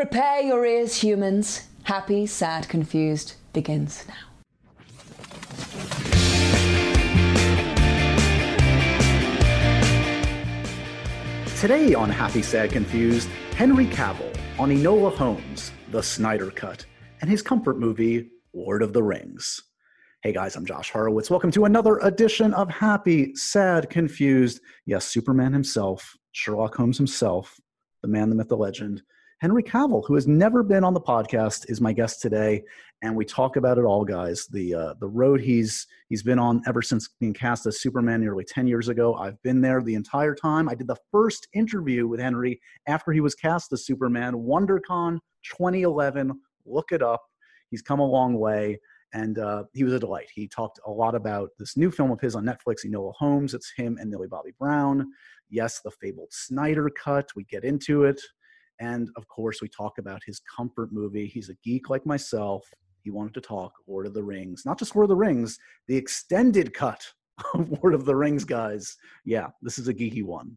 Prepare your ears, humans. Happy, sad, confused begins now. Today on Happy, Sad, Confused, Henry Cavill on Enola Holmes, The Snyder Cut, and his comfort movie, Lord of the Rings. Hey guys, I'm Josh Horowitz. Welcome to another edition of Happy, Sad, Confused. Yes, Superman himself, Sherlock Holmes himself, the man, the myth, the legend. Henry Cavill, who has never been on the podcast, is my guest today, and we talk about it all, guys. The uh, the road he's he's been on ever since being cast as Superman nearly ten years ago. I've been there the entire time. I did the first interview with Henry after he was cast as Superman, WonderCon 2011. Look it up. He's come a long way, and uh, he was a delight. He talked a lot about this new film of his on Netflix, Enola Holmes. It's him and Millie Bobby Brown. Yes, the fabled Snyder Cut. We get into it. And of course, we talk about his comfort movie. He's a geek like myself. He wanted to talk Lord of the Rings, not just Lord of the Rings, the extended cut of Lord of the Rings, guys. Yeah, this is a geeky one.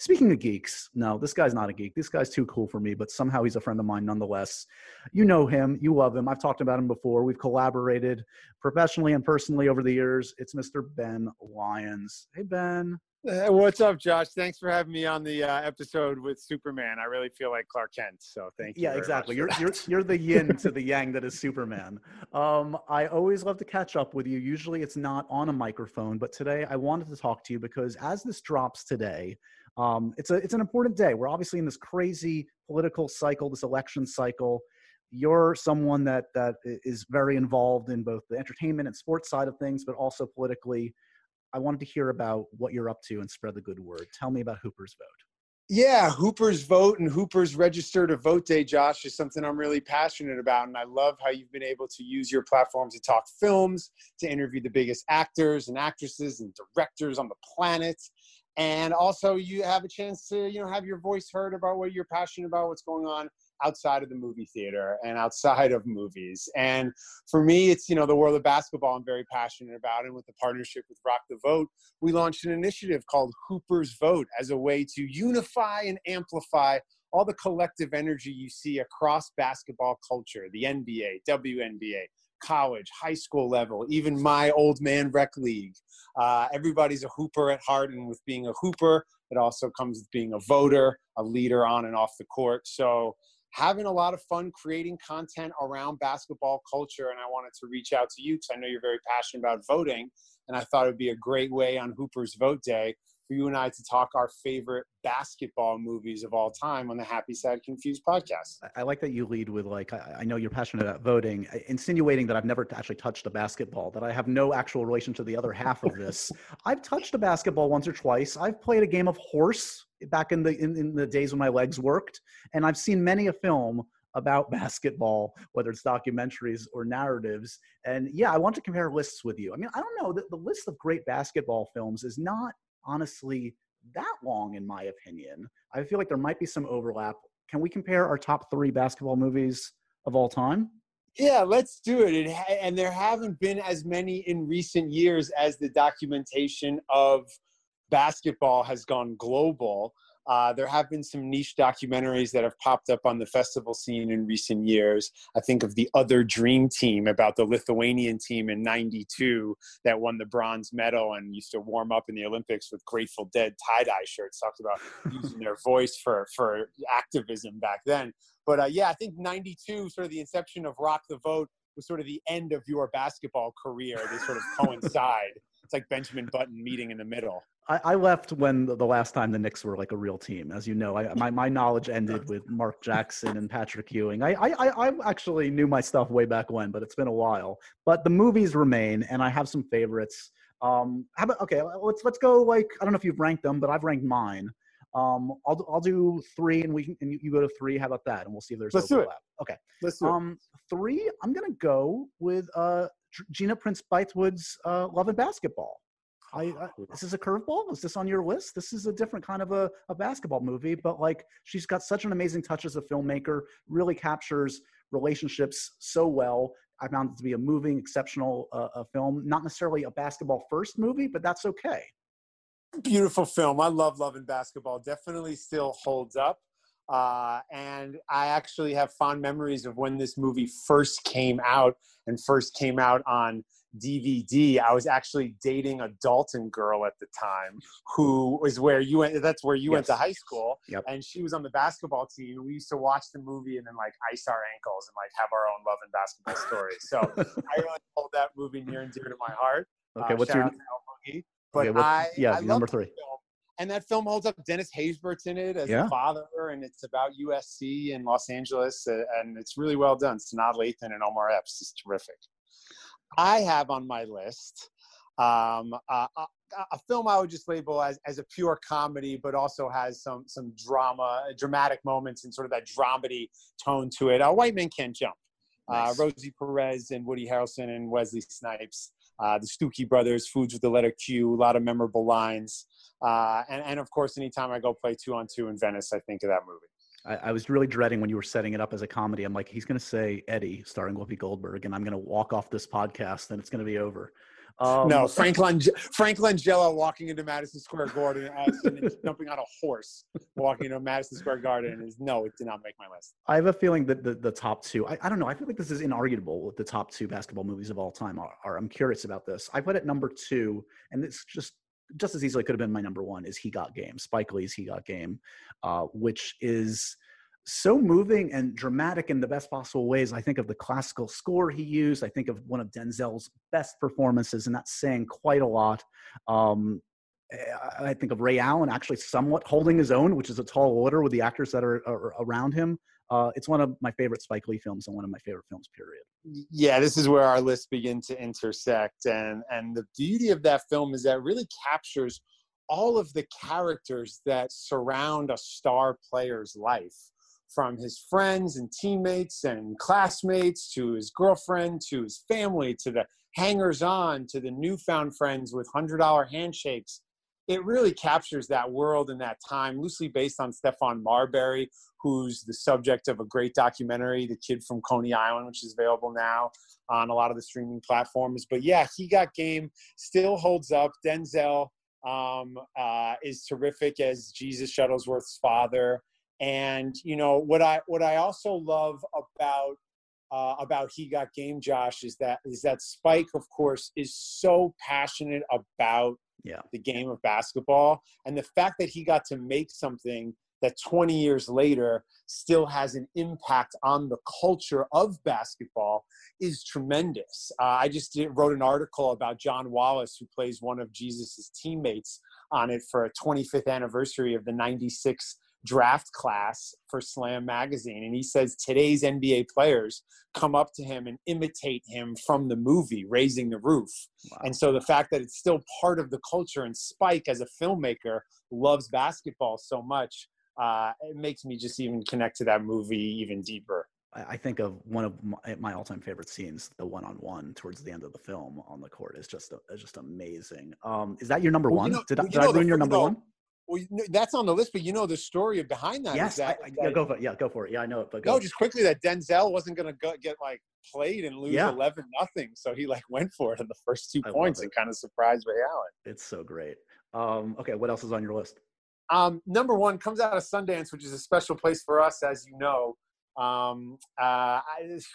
Speaking of geeks, no, this guy's not a geek. This guy's too cool for me, but somehow he's a friend of mine nonetheless. You know him, you love him. I've talked about him before. We've collaborated professionally and personally over the years. It's Mr. Ben Lyons. Hey, Ben. Hey, what's up, Josh? Thanks for having me on the uh, episode with Superman. I really feel like Clark Kent, so thank you. Yeah, exactly. You're you're you're the yin to the yang that is Superman. Um, I always love to catch up with you. Usually, it's not on a microphone, but today I wanted to talk to you because as this drops today, um, it's a it's an important day. We're obviously in this crazy political cycle, this election cycle. You're someone that that is very involved in both the entertainment and sports side of things, but also politically. I wanted to hear about what you're up to and spread the good word. Tell me about Hooper's Vote. Yeah, Hooper's Vote and Hooper's Register to Vote Day, Josh, is something I'm really passionate about. And I love how you've been able to use your platform to talk films, to interview the biggest actors and actresses and directors on the planet. And also, you have a chance to, you know, have your voice heard about what you're passionate about, what's going on outside of the movie theater and outside of movies. And for me, it's, you know, the world of basketball I'm very passionate about. And with the partnership with Rock the Vote, we launched an initiative called Hooper's Vote as a way to unify and amplify all the collective energy you see across basketball culture, the NBA, WNBA, college, high school level, even my old man rec league. Uh, everybody's a hooper at heart, and with being a hooper, it also comes with being a voter, a leader on and off the court. So having a lot of fun creating content around basketball culture. And I wanted to reach out to you because I know you're very passionate about voting. And I thought it would be a great way on Hooper's Vote Day for you and I to talk our favorite basketball movies of all time on the Happy, Sad, Confused podcast. I like that you lead with, like, I know you're passionate about voting, insinuating that I've never actually touched a basketball, that I have no actual relation to the other half of this. I've touched a basketball once or twice. I've played a game of horse back in the in, in the days when my legs worked, and I've seen many a film about basketball, whether it's documentaries or narratives. And yeah, I want to compare lists with you. I mean, I don't know, the, the list of great basketball films is not honestly that long, in my opinion. I feel like there might be some overlap. Can we compare our top three basketball movies of all time? Yeah, let's do it. and there haven't been as many in recent years as the documentation of basketball has gone global. Uh, there have been some niche documentaries that have popped up on the festival scene in recent years. I think of the Other Dream Team about the Lithuanian team in 92 that won the bronze medal and used to warm up in the Olympics with Grateful Dead tie dye shirts. Talked about using their voice for, for activism back then. But uh, yeah, I think 92, sort of the inception of Rock the Vote, was sort of the end of your basketball career. They sort of coincide. It's like Benjamin Button meeting in the middle. I, I left when the, the, last time the Knicks were like a real team. As you know, I, my, my knowledge ended with Mark Jackson and Patrick Ewing. I, I, I actually knew my stuff way back when, but it's been a while. But the movies remain, and I have some favorites. Um, how about okay? Let's let's go. Like I don't know if you've ranked them, but I've ranked mine. Um, I'll I'll do three, and we can, and you, go to three. How about that? And we'll see if there's let's overlap. do it. Okay, let's do um, it. Three. I'm gonna go with uh Gina Prince Bythewood's uh, Love and Basketball. I, I, this is a curveball. Is this on your list? This is a different kind of a, a basketball movie, but like she's got such an amazing touch as a filmmaker. Really captures relationships so well. I found it to be a moving, exceptional uh, a film. Not necessarily a basketball first movie, but that's okay. Beautiful film. I love Love and Basketball. Definitely still holds up. Uh, and I actually have fond memories of when this movie first came out and first came out on DVD. I was actually dating a Dalton girl at the time, who was where you went. That's where you yes. went to high school, yep. and she was on the basketball team. We used to watch the movie and then like ice our ankles and like have our own love and basketball stories. So I really hold that movie near and dear to my heart. Okay, uh, what's your? But okay, I yeah I number three. And that film holds up. Dennis Haysbert's in it as yeah. a father, and it's about USC in Los Angeles, uh, and it's really well done. Sanaa Lathan and Omar Epps is terrific. I have on my list um, uh, a, a, film I would just label as, as a pure comedy, but also has some some drama, dramatic moments, and sort of that dramedy tone to it. A White Man Can't Jump. Uh, nice. Uh, Rosie Perez and Woody Harrelson and Wesley Snipes. Uh, the Stookey brothers, Foods with the letter Q, a lot of memorable lines. Uh, and, and of course, anytime I go play two on two in Venice, I think of that movie. I, I, was really dreading when you were setting it up as a comedy. I'm like, he's going to say Eddie, starring Whoopi Goldberg, and I'm going to walk off this podcast, and it's going to be over. Um, no, Frank, Lange- Frank Langella walking into Madison Square Garden and jumping on a horse, walking into Madison Square Garden is no, it did not make my list. I have a feeling that the, the top two, I, I don't know, I feel like this is inarguable with the top two basketball movies of all time are, are I'm curious about this. I put it number two, and it's just just as easily could have been my number one is He Got Game, Spike Lee's He Got Game, uh, which is so moving and dramatic in the best possible ways. I think of the classical score he used. I think of one of Denzel's best performances, and that's saying quite a lot. Um, I think of Ray Allen actually somewhat holding his own, which is a tall order with the actors that are, are around him. Uh, it's one of my favorite Spike Lee films and one of my favorite films, period. Yeah, this is where our lists begin to intersect. And, and the beauty of that film is that it really captures all of the characters that surround a star player's life from his friends and teammates and classmates to his girlfriend to his family to the hangers on to the newfound friends with $100 handshakes it really captures that world and that time, loosely based on Stephon Marbury, who's the subject of a great documentary, The Kid from Coney Island, which is available now on a lot of the streaming platforms. But yeah, he got game, still holds up. Denzel um, uh, is terrific as Jesus Shuttlesworth's father. And you know what I what I also love about uh, about he got game, Josh, is that is that Spike, of course, is so passionate about yeah. the game of basketball. And the fact that he got to make something that 20 years later still has an impact on the culture of basketball is tremendous. Uh, I just did, wrote an article about John Wallace, who plays one of Jesus's teammates, on it for a 25th anniversary of the 96 draft class for Slam Magazine. And he says today's NBA players come up to him and imitate him from the movie, Raising the Roof. Wow. And so the fact that it's still part of the culture and Spike, as a filmmaker, loves basketball so much, uh, it makes me just even connect to that movie even deeper. I think of one of my, all-time favorite scenes, the one-on-one towards the end of the film on the court, is just just amazing. Um, is that your number well, one? You know, did, well, did I ruin your number one? Well, that's on the list, but you know the story behind that. Yes, that, I, I, yeah, go for it. Yeah, go for it. Yeah, I know it. But go. no, just quickly that Denzel wasn't going to get like played and lose yeah. eleven nothing, so he like went for it in the first two I points and kind of surprised Ray Allen. It's so great. Um, okay, what else is on your list? Um, number one comes out of Sundance, which is a special place for us, as you know um, uh,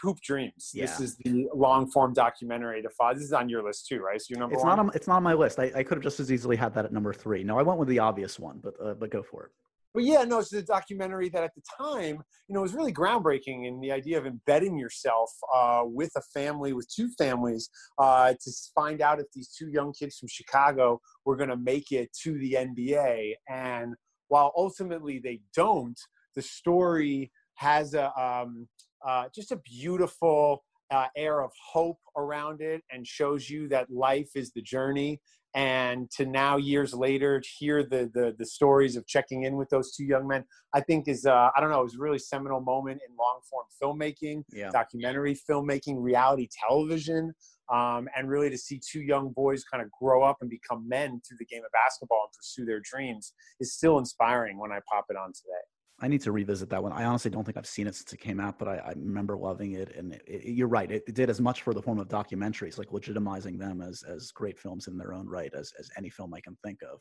Hoop Dreams. Yeah. This is the long form documentary to follow. This is on your list too, right? So your number it's one. Not on, it's not on my list. I, I could have just as easily had that at number three. No, I went with the obvious one, but uh, but go for it. But yeah, no, it's a documentary that at the time, you know, was really groundbreaking in the idea of embedding yourself uh, with a family, with two families, uh, to find out if these two young kids from Chicago were going to make it to the NBA. And while ultimately they don't, the story has a um, uh, just a beautiful uh, air of hope around it and shows you that life is the journey and to now years later hear the, the the stories of checking in with those two young men i think is uh, i don't know it was a really seminal moment in long form filmmaking yeah. documentary filmmaking reality television um, and really to see two young boys kind of grow up and become men through the game of basketball and pursue their dreams is still inspiring when i pop it on today I need to revisit that one. I honestly don't think I've seen it since it came out, but I, I remember loving it. And it, it, you're right; it, it, did as much for the form of documentaries, like legitimizing them as as great films in their own right, as as any film I can think of.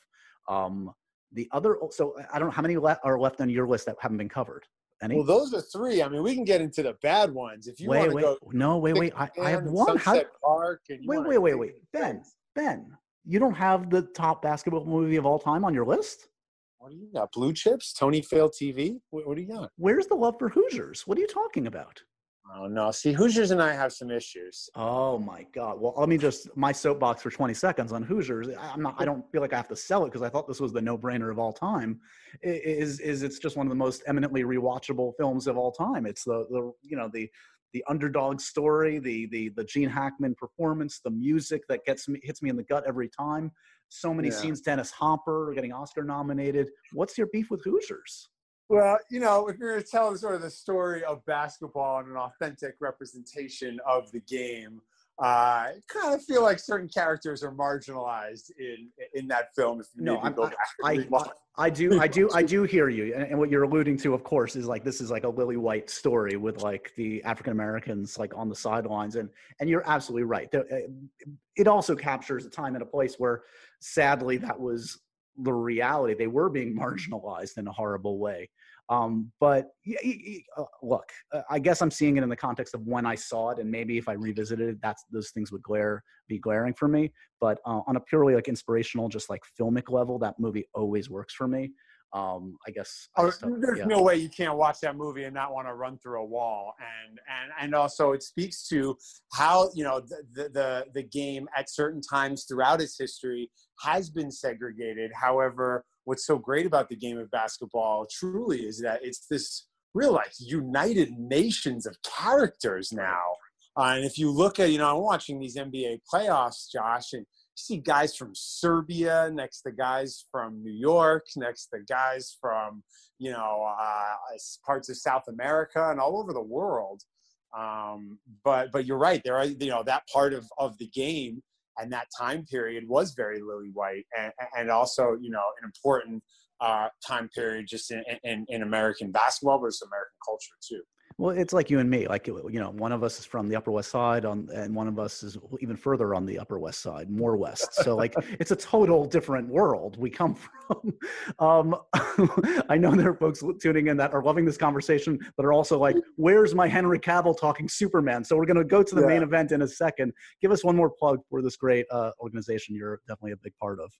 Um, The other, so I don't know how many le- are left on your list that haven't been covered. Any? Well, those are three. I mean, we can get into the bad ones if you want to wait, go. no, wait, wait. I, I have one. How, Park. Wait, wait, wait, wait. Ben. Ben, you don't have the top basketball movie of all time on your list? What do you got? Blue Chips? Tony Fail TV? What, what do you got? Where's the love for Hoosiers? What are you talking about? Oh no! See, Hoosiers and I have some issues. Oh my God! Well, let me just my soapbox for 20 seconds on Hoosiers. I'm not. I don't feel like I have to sell it because I thought this was the no-brainer of all time. Is is it's just one of the most eminently rewatchable films of all time. It's the the you know the the underdog story, the the the Gene Hackman performance, the music that gets me hits me in the gut every time. So many Yeah. scenes. Dennis Hopper getting Oscar nominated. What's your beef with Hoosiers? Well, you know, if you're going to tell sort of the story of basketball and an authentic representation of the game, uh, I kind of feel like certain characters are marginalized in in that film. If you No, maybe I'm- go back and I. I do, I do, I do hear you, and, and what you're alluding to, of course, is like this is like a Lily White story with like the African Americans like on the sidelines, and and you're absolutely right. Uh, It also captures a time and a place where, sadly, that was the reality. They were being marginalized in a horrible way. Um, but uh, look, uh, I guess I'm seeing it in the context of when I saw it, and maybe if I revisited it, that's those things would glare be glaring for me. But uh, on a purely like inspirational, just like filmic level, that movie always works for me. Um, I guess. I Oh, there's yeah. no way you can't watch that movie and not want to run through a wall. And and and also it speaks to how you know the the the, game at certain times throughout its history has been segregated. However, what's so great about the game of basketball truly is that it's this real like united nations of characters now. Uh, and if you look at, you know, I'm watching these NBA playoffs, Josh, and see guys from Serbia next to guys from New York, next to guys from, you know, uh, parts of South America and all over the world. Um, but but you're right. There are you know that part of of the game and that time period was very lily white and, and also you know an important uh, time period just in, in, in American basketball, but it's American culture too. Well, it's like you and me. Like you know, one of us is from the Upper West Side, on, and one of us is even further on the Upper West Side, more west. So like, it's a total different world we come from. Um, I know there are folks tuning in that are loving this conversation, but are also like, "Where's my Henry Cavill talking Superman?" So we're going to go to the main event in a second. Give us one more plug for this great uh, organization you're definitely a big part of.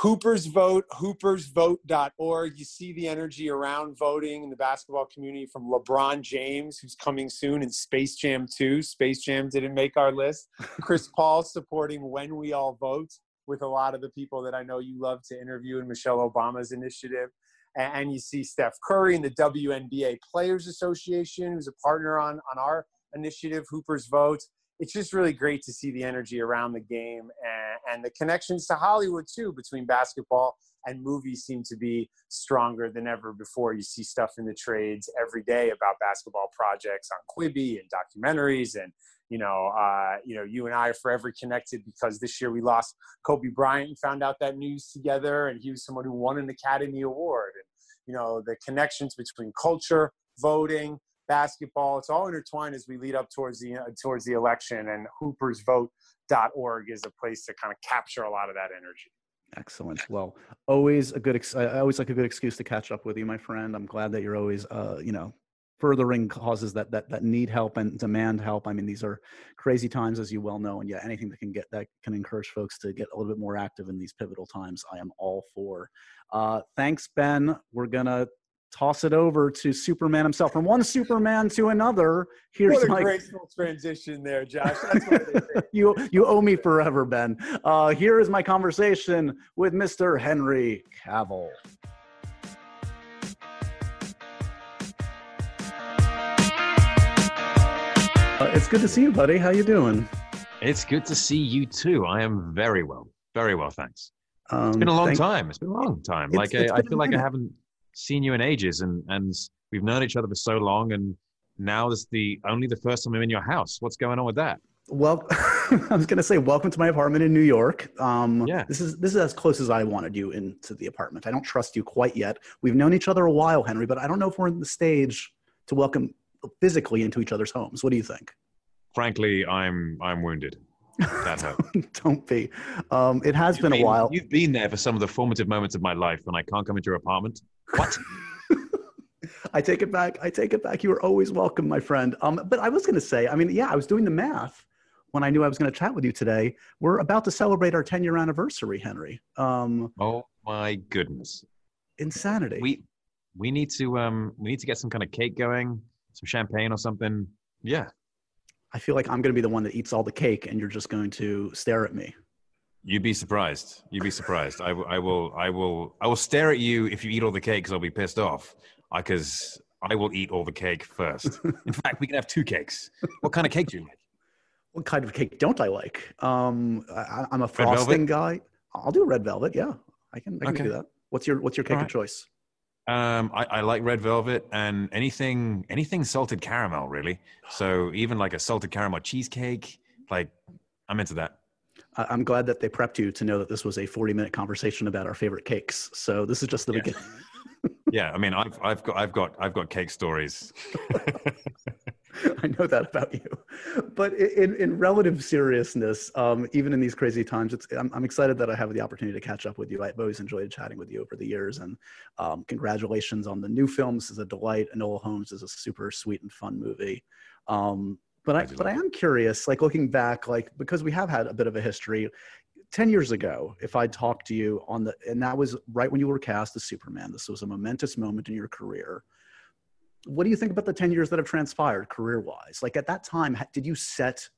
Hoopers Vote, hoopersvote.org. You see the energy around voting in the basketball community from LeBron James, who's coming soon in Space Jam 2. Space Jam didn't make our list. Chris Paul supporting When We All Vote with a lot of the people that I know you love to interview in Michelle Obama's initiative. And you see Steph Curry in the WNBA Players Association, who's a partner on, on our initiative, Hoopers Vote it's just really great to see the energy around the game and, and the connections to Hollywood too between basketball and movies seem to be stronger than ever before. You see stuff in the trades every day about basketball projects on Quibi and documentaries and you know, uh, you know, you and I are forever connected because this year we lost Kobe Bryant and found out that news together, and he was someone who won an Academy Award. And you know, the connections between culture, voting, basketball. It's all intertwined as we lead up towards the uh, towards the election. And hoopersvote.org is a place to kind of capture a lot of that energy. Excellent. Well, always a good. Ex- I always like a good excuse to catch up with you, my friend. I'm glad that you're always, uh, you know, furthering causes that that that need help and demand help. I mean, these are crazy times, as you well know, and yeah, anything that can get that can encourage folks to get a little bit more active in these pivotal times, I am all for. Uh, thanks, Ben. We're gonna toss it over to Superman himself. From one Superman to another. Here's What a my graceful transition there, Josh. That's what you you owe me forever, Ben. Uh, here is my conversation with Mr. Henry Cavill. Uh, it's good to see you, buddy. How you doing? It's good to see you too. I am very well, very well, thanks. Um, It's been a long thank- time. It's been a long time. It's- like it's I, I feel like I haven't seen you in ages, and and we've known each other for so long, and now this is the only the first time I'm in your house. What's going on with that? Well, I was going to say, welcome to my apartment in New York. Um, Yeah. This is this is as close as I wanted you into the apartment. I don't trust you quite yet. We've known each other a while, Henry, but I don't know if we're in the stage to welcome physically into each other's homes. What do you think? Frankly, I'm I'm wounded. Hurt. Don't be. Um, it has You've been a while. You've been there for some of the formative moments of my life when I can't come into your apartment. What? I take it back. I take it back. You are always welcome, my friend. Um, but I was going to say, I mean, yeah, I was doing the math when I knew I was going to chat with you today. We're about to celebrate our 10 year anniversary, Henry. Um, oh my goodness. insanity. We we need to um we need to get some kind of cake going, some champagne or something. Yeah. I feel like I'm going to be the one that eats all the cake, and you're just going to stare at me. You'd be surprised. You'd be surprised. I, I will. I will. I will stare at you if you eat all the cake because I'll be pissed off. Because I will eat all the cake first. In fact, we can have two cakes. What kind of cake do you like? What kind of cake don't I like? Um, I, I'm a frosting guy. I'll do red velvet. Yeah, I can. I can Okay. do that. What's your What's your cake All of choice? Um, I, I like red velvet and anything anything salted caramel really. So even like a salted caramel cheesecake, like I'm into that. I'm glad that they prepped you to know that this was a 40 minute conversation about our favorite cakes. So this is just the Yeah. beginning. Yeah, I mean, I've I've got I've got I've got cake stories. I know that about you. But in, in relative seriousness, um, even in these crazy times, it's, I'm, I'm excited that I have the opportunity to catch up with you. I've always enjoyed chatting with you over the years. And um, congratulations on the new film. This is a delight. Enola Holmes is a super sweet and fun movie. Um, but I, I but I am curious, like looking back, like because we have had a bit of a history. 10 years ago, if I'd talked to you on the, and that was right when you were cast as Superman, this was a momentous moment in your career what do you think about the 10 years that have transpired career wise like at that time did you set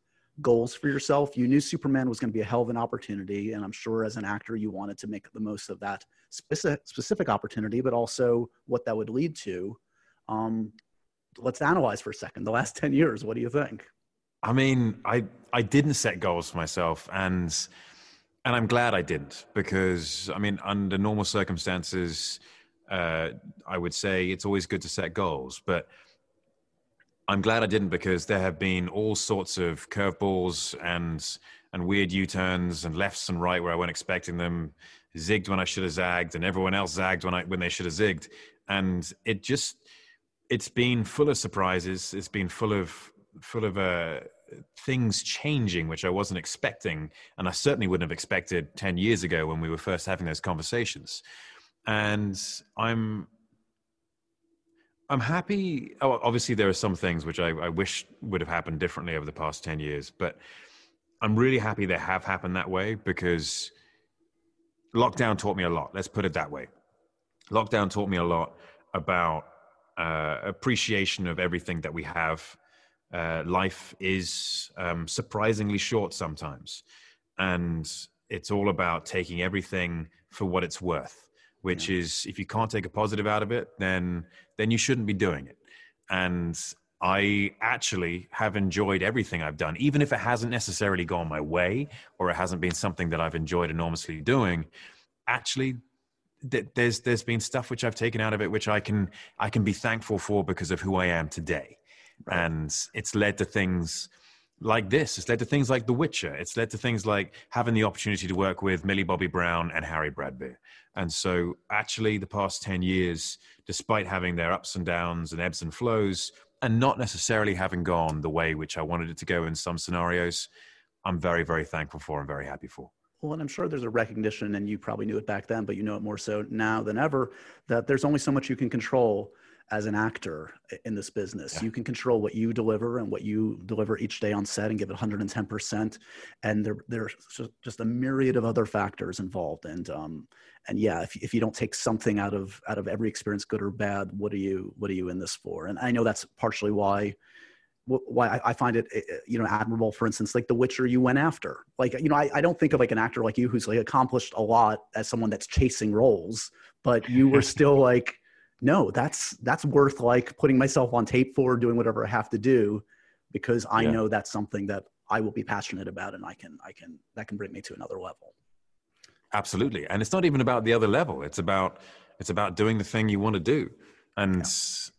goals for yourself? You knew superman was going to be a hell of an opportunity and i'm sure as an actor you wanted to make the most of that specific, specific opportunity but also what that would lead to. Um, let's analyze for a second the last 10 years. What do you think? I mean, I I didn't set goals for myself, and and I'm glad I didn't because I mean, under normal circumstances, uh, I would say it's always good to set goals, but I'm glad I didn't because there have been all sorts of curveballs and and weird U-turns and lefts and right where I wasn't expecting them, zigged when I should have zagged, and everyone else zagged when I when they should have zigged, and it just it's been full of surprises. It's been full of full of uh, things changing, which I wasn't expecting, and I certainly wouldn't have expected ten years ago when we were first having those conversations. And I'm I'm happy. Oh, obviously, there are some things which I, I wish would have happened differently over the past ten years, but I'm really happy they have happened that way because lockdown taught me a lot. Let's put it that way. Lockdown taught me a lot about uh, appreciation of everything that we have. Uh, life is um, surprisingly short sometimes, and it's all about taking everything for what it's worth. Which is, if you can't take a positive out of it, then then you shouldn't be doing it. And I actually have enjoyed everything I've done, even if it hasn't necessarily gone my way or it hasn't been something that I've enjoyed enormously doing. Actually, th- there's there's been stuff which I've taken out of it which I can I can be thankful for because of who I am today, and it's led to things like this. It's led to things like The Witcher. It's led to things like having the opportunity to work with Millie Bobby Brown and Harry Bradbeer. And so, actually, the past ten years, despite having their ups and downs and ebbs and flows, and not necessarily having gone the way which I wanted it to go in some scenarios, I'm very very thankful for and very happy for. Well, and I'm sure there's a recognition, and you probably knew it back then, but you know it more so now than ever, that there's only so much you can control as an actor in this business. Yeah. You can control what you deliver and what you deliver each day on set and give it 110%. And there, there's just a myriad of other factors involved. And, um, and yeah, if, if you don't take something out of, out of every experience, good or bad, what are you, what are you in this for? And I know that's partially why why I, find it, eh, eh, you know, admirable. For instance, like The Witcher, you went after. Like, you know, I, I don't think of like an actor like you who's like accomplished a lot as someone that's chasing roles, but you were still like, no, that's that's worth like putting myself on tape for, doing whatever I have to do, because I Yeah. know that's something that I will be passionate about, and I can I can that can bring me to another level. Absolutely. And it's not even about the other level. It's about it's about doing the thing you want to do. And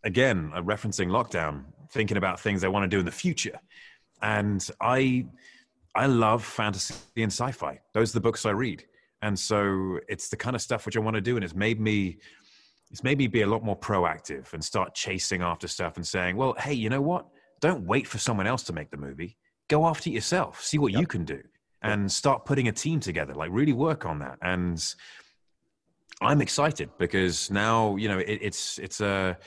again, uh, referencing lockdown, thinking about things I want to do in the future. And I I love fantasy and sci-fi. Those are the books I read. And so it's the kind of stuff which I want to do and it's made me it's made me be a lot more proactive and start chasing after stuff and saying, "Well, hey, you know what? Don't wait for someone else to make the movie. go after it yourself, see what Yep. you can do, and start putting a team together. Like really work on that. And I'm excited because now you know it, it's it's a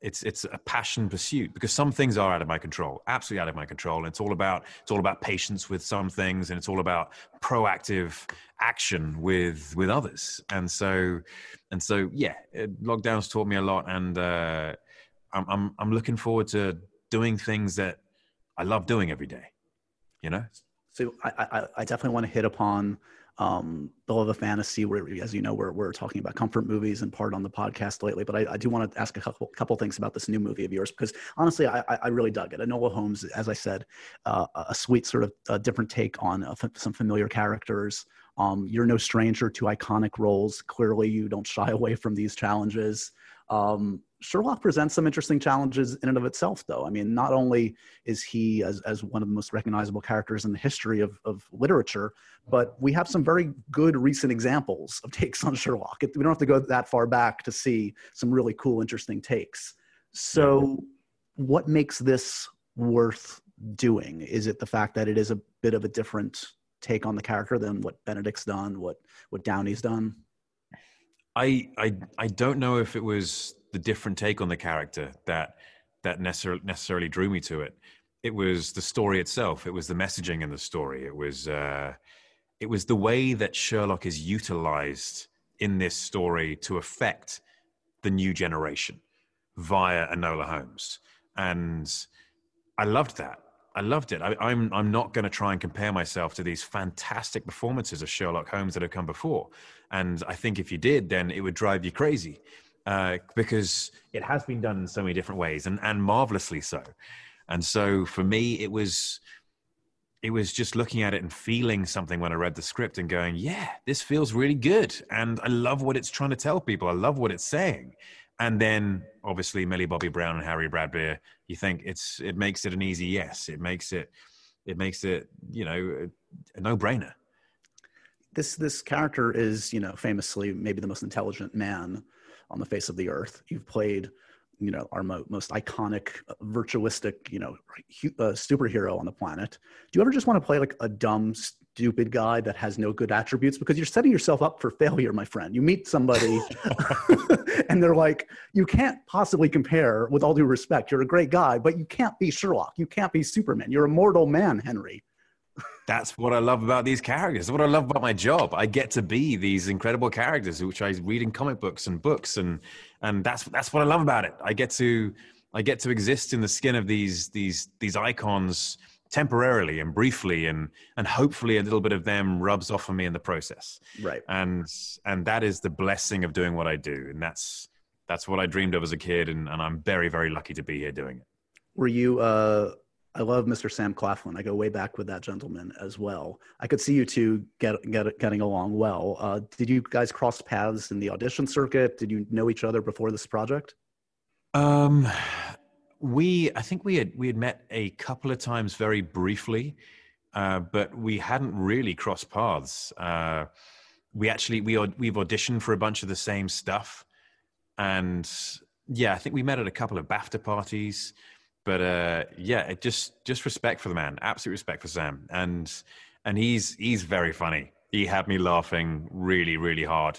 it's it's a passion pursuit because some things are out of my control, absolutely out of my control. And it's all about it's all about patience with some things, and it's all about proactive action with with others. And so and so yeah, it, lockdown's taught me a lot, and uh, I'm I'm I'm looking forward to doing things that I love doing every day. You know. So I, I, I definitely want to hit upon um, the love of fantasy, where, as you know, we're, we're talking about comfort movies in part on the podcast lately. But I, I do want to ask a couple, couple things about this new movie of yours because honestly, I, I really dug it. Enola Holmes, as I said, uh, a sweet sort of uh different take on uh, f- some familiar characters. Um, you're no stranger to iconic roles. Clearly, you don't shy away from these challenges. Um, Sherlock presents some interesting challenges in and of itself, though. I mean, not only is he as, as one of the most recognizable characters in the history of, of literature, but we have some very good recent examples of takes on Sherlock. It- We don't have to go that far back to see some really cool, interesting takes. So, what makes this worth doing? Is it the fact that it is a bit of a different take on the character than what Benedict's done, what what Downey's done? I, I I don't know if it was the different take on the character that that necessarily necessarily drew me to it. It was the story itself. It was the messaging in the story. It was uh, it was the way that Sherlock is utilized in this story to affect the new generation via Enola Holmes, and I loved that. I loved it. I, I'm I'm not going to try and compare myself to these fantastic performances of Sherlock Holmes that have come before, and I think if you did, then it would drive you crazy uh, because it has been done in so many different ways and and marvelously so. And so for me, it was it was just looking at it and feeling something when I read the script and going, yeah, this feels really good, and I love what it's trying to tell people. I love what it's saying. And then obviously Millie Bobby Brown and Harry Bradbeer, you think it's it makes it an easy yes. It makes it it makes it you know a, no brainer. this this character is you know famously maybe the most intelligent man on the face of the earth you've played you know our mo- most iconic uh, virtuistic you know hu- uh, superhero on the planet do you ever just want to play like a dumb stupid guy that has no good attributes because you're setting yourself up for failure my friend you meet somebody and they're like you can't possibly compare with all due respect you're a great guy but you can't be sherlock you can't be superman you're a mortal man henry That's what I love about these characters. That's what I love about my job. I get to be these incredible characters, which I read in comic books and books, and and that's that's what I love about it. I get to I get to exist in the skin of these these these icons temporarily and briefly, and and hopefully a little bit of them rubs off on me in the process. right And and that is the blessing of doing what I do, and that's that's what I dreamed of as a kid, and, and I'm very very lucky to be here doing it. were you uh I love Mr. Sam Claflin. I go way back with that gentleman as well. I could see you two get, get getting along well. Uh, did you guys cross paths in the audition circuit? Did you know each other before this project? Um, we I think we had we had met a couple of times very briefly, uh, but we hadn't really crossed paths. Uh, we actually we we've auditioned for a bunch of the same stuff, and yeah, I think we met at a couple of BAFTA parties. But uh, yeah, just just respect for the man, absolute respect for Sam, and and he's he's very funny. He had me laughing really really hard.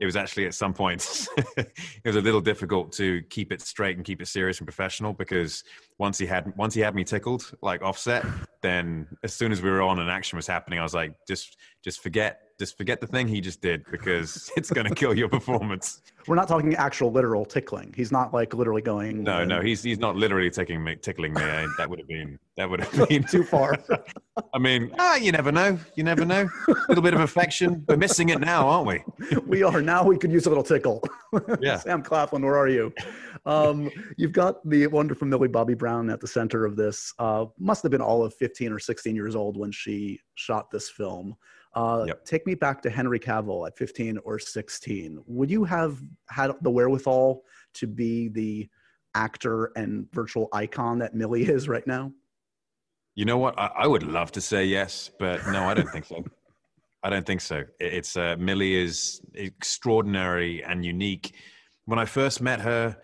It was actually at some points it was a little difficult to keep it straight and keep it serious and professional because once he had once he had me tickled like offset then as soon as we were on and action was happening i was like just just forget just forget the thing he just did because it's going to kill your performance We're not talking actual literal tickling. He's not like literally going. no uh, no he's he's not literally tickling me tickling me I, that would have been that would have been too far. i mean ah you never know you never know a little bit of affection we're missing it now aren't we we are now. We could use a little tickle. Yeah. Sam Claflin, where are you? Um, you've got the wonderful Millie Bobby Brown at the center of this. Uh, must have been all of 15 or 16 years old when she shot this film. Uh, Yep. Take me back to Henry Cavill at 15 or 16. Would you have had the wherewithal to be the actor and virtual icon that Millie is right now? You know what? I, I would love to say yes, but no, I don't think so. I don't think so. It- It's uh, Millie is extraordinary and unique. When I first met her,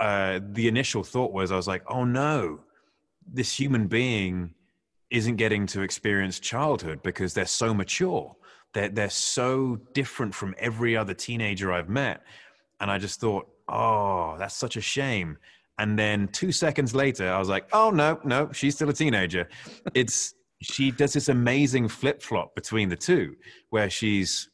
uh, the initial thought was I was like, "Oh no, this human being isn't getting to experience childhood because they're so mature. They're, they're so different from every other teenager I've met. And I just thought, oh, that's such a shame. And then two seconds later, I was like, oh, no, no, she's still a teenager. It's, she does this amazing flip flop between the two where she's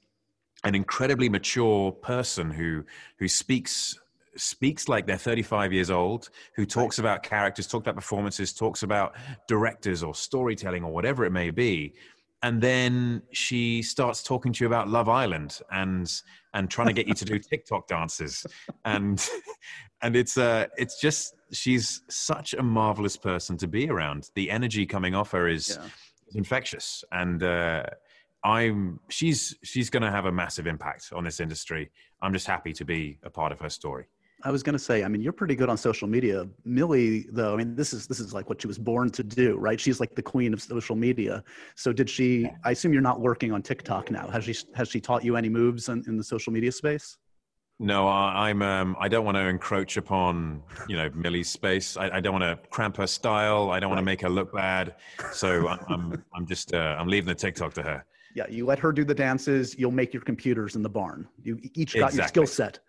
an incredibly mature person who, who speaks speaks like they're 35 years old, who talks about characters, talks about performances, talks about directors or storytelling or whatever it may be. And then she starts talking to you about Love Island and and trying to get you to do TikTok dances. And and it's uh it's just she's such a marvelous person to be around. The energy coming off her is, yeah. is infectious. And uh I'm she's she's going to have a massive impact on this industry. I'm just happy to be a part of her story. I was going to say, I mean, you're pretty good on social media. Millie, though, I mean, this is this is like what she was born to do, right? She's like the queen of social media. So, did she? I assume you're not working on TikTok now. Has she has she taught you any moves in, in the social media space? No, I, I'm. Um, I don't want to encroach upon you know Millie's space. I, I don't want to cramp her style. I don't want to make her look bad. So I'm. I'm, I'm just. Uh, I'm leaving the TikTok to her. Yeah, you let her do the dances. You'll make your computers in the barn. You each got exactly. your skill set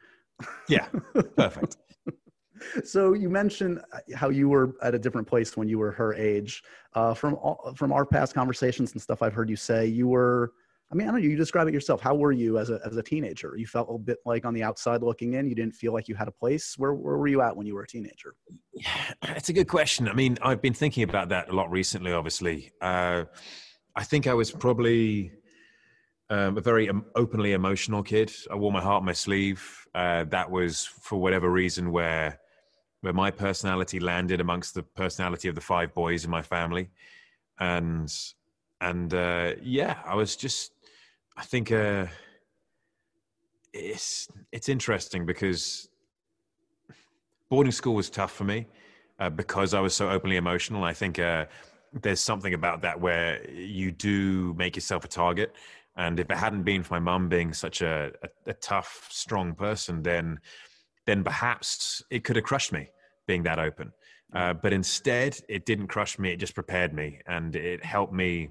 yeah, perfect. so you mentioned uh, how you were at a different place when you were her age. Uh, from all, from our past conversations and stuff I've heard you say, you were. I mean, I don't know. You describe it yourself. How were you as a as a teenager? You felt a bit like on the outside looking in. You didn't feel like you had a place. Where where were you at when you were a teenager? Yeah, it's a good question. I mean, I've been thinking about that a lot recently. Obviously, uh, I think I was probably um, a very openly emotional kid. I wore my heart on my sleeve uh, that was for whatever reason where where my personality landed amongst the personality of the five boys in my family, and and uh, yeah, I was just I think uh, it's it's interesting because boarding school was tough for me uh, because I was so openly emotional. I think uh, there's something about that where you do make yourself a target and if it hadn't been for my mum being such a, a, a, tough, strong person, then then perhaps it could have crushed me being that open. Uh, but instead, it didn't crush me. It just prepared me, and it helped me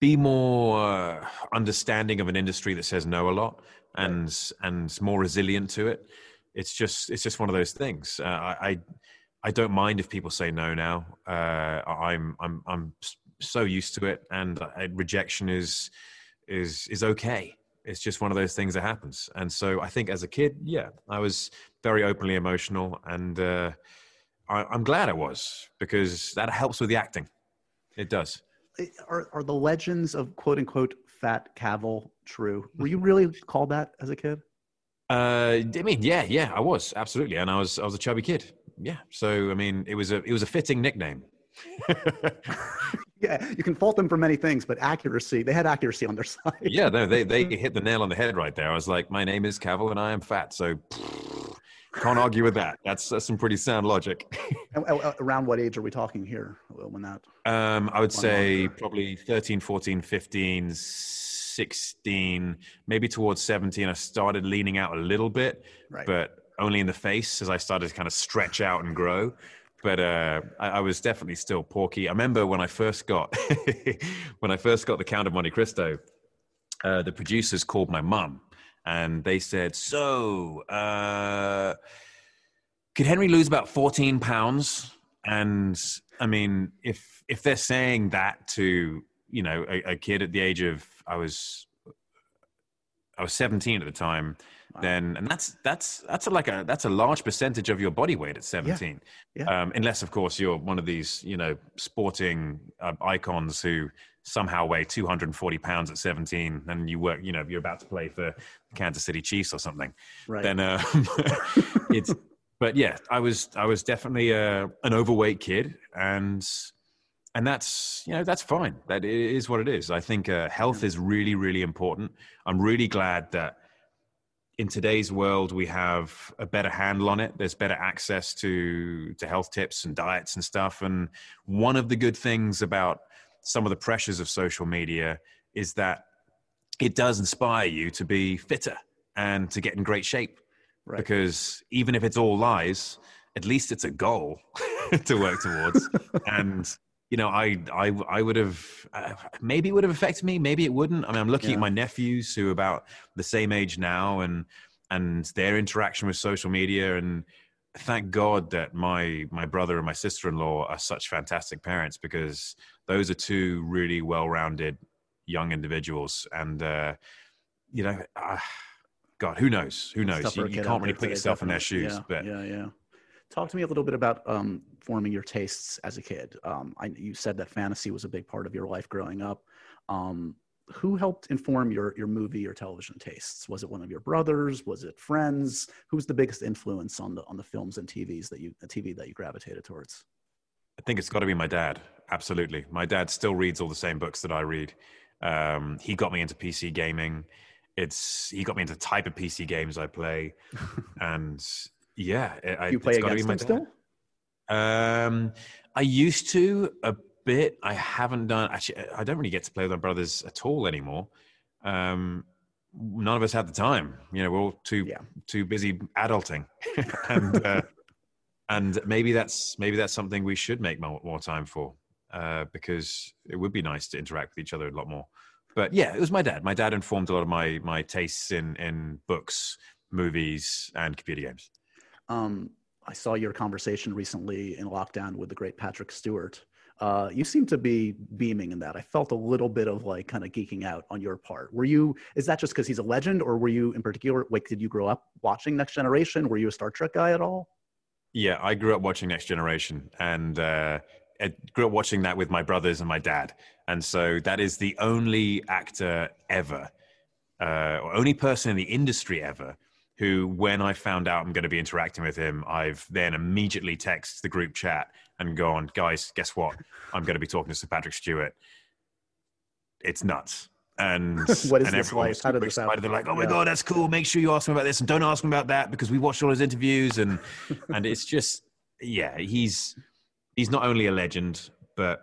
be more uh, understanding of an industry that says no a lot, and right. and more resilient to it. It's just it's just one of those things. Uh, I, I I don't mind if people say no now. Uh, I'm I'm I'm so used to it, and uh, rejection is is is okay. It's just one of those things that happens. And so I think as a kid, yeah, I was very openly emotional, and uh, I, I'm glad I was because that helps with the acting. It does. Are are the legends of quote unquote Fat Cavill true? Were you really called that as a kid? Uh, I mean, yeah, yeah, I was absolutely, and I was I was a chubby kid. Yeah, so I mean, it was a it was a fitting nickname. yeah, you can fault them for many things, but accuracy, they had accuracy on their side. yeah, no, they, they hit the nail on the head right there. I was like, my name is Cavill and I am fat. So can't argue with that. That's, that's some pretty sound logic. Around what age are we talking here when that? Um, I would say probably 13, 14, 15, 16, maybe towards 17. I started leaning out a little bit, right. but only in the face as I started to kind of stretch out and grow but uh, I, I, was definitely still porky. I remember when I first got when I first got the Count of Monte Cristo, uh, the producers called my mum and they said, "So, uh, could Henry lose about fourteen pounds?" And I mean, if if they're saying that to you know a, a kid at the age of I was I was seventeen at the time then and that's that's that's a, like a that's a large percentage of your body weight at 17 yeah. Yeah. Um, unless of course you're one of these you know sporting uh, icons who somehow weigh 240 pounds at 17 and you work you know you're about to play for kansas city chiefs or something. Right. then um, it's but yeah i was i was definitely uh, an overweight kid and and that's you know that's fine. That is what it is. I think uh, health is really really important. I'm really glad that in today's world we have a better handle on it. There's better access to to health tips and diets and stuff. And one of the good things about some of the pressures of social media is that it does inspire you to be fitter and to get in great shape. Right. because even if it's all lies at least it's a goal to work towards. And you know, I I I would have uh, maybe it would have affected me, maybe it wouldn't. I mean, I'm looking Yeah. at my nephews who are about the same age now, and and their interaction with social media, and thank God that my my brother and my sister-in-law are such fantastic parents because those are two really well-rounded young individuals, and uh, you know, uh, God, who knows? Who knows? You, you can't really put yourself in their shoes, yeah, but yeah, yeah. Talk to me a little bit about um, forming your tastes as a kid. Um, I, you said that fantasy was a big part of your life growing up. Um, who helped inform your your movie or television tastes? Was it one of your brothers? Was it friends? Who was the biggest influence on the on the films and TVs that you the TV that you gravitated towards? I think it's got to be my dad. Absolutely. My dad still reads all the same books that I read. Um, he got me into PC gaming. It's he got me into the type of PC games I play, and yeah, I, you play it's gotta be against my dad. still? Um, I used to a bit. I haven't done actually. I don't really get to play with my brothers at all anymore. Um, none of us had the time. You know, we're all too Yeah. too busy adulting, and uh, and maybe that's maybe that's something we should make more, more time for uh, because it would be nice to interact with each other a lot more. But yeah, it was my dad. My dad informed a lot of my my tastes in in books, movies, and computer games. Um, I saw your conversation recently in lockdown with the great Patrick Stewart. Uh, you seem to be beaming in that. I felt a little bit of like kind of geeking out on your part. Were you? Is that just because he's a legend, or were you in particular? Like, did you grow up watching Next Generation? Were you a Star Trek guy at all? Yeah, I grew up watching Next Generation, and uh, I grew up watching that with my brothers and my dad. And so that is the only actor ever, uh, or only person in the industry ever, who, when I found out I'm going to be interacting with him, I've then immediately texted the group chat and gone, guys, guess what? I'm going to be talking to Sir Patrick Stewart. It's nuts. And What is and this like? How did this happen? They're like, "Oh my Yeah. god, that's cool! Make sure you ask him about this, and don't ask him about that because we watched all his interviews." And and it's just, yeah, he's he's not only a legend, but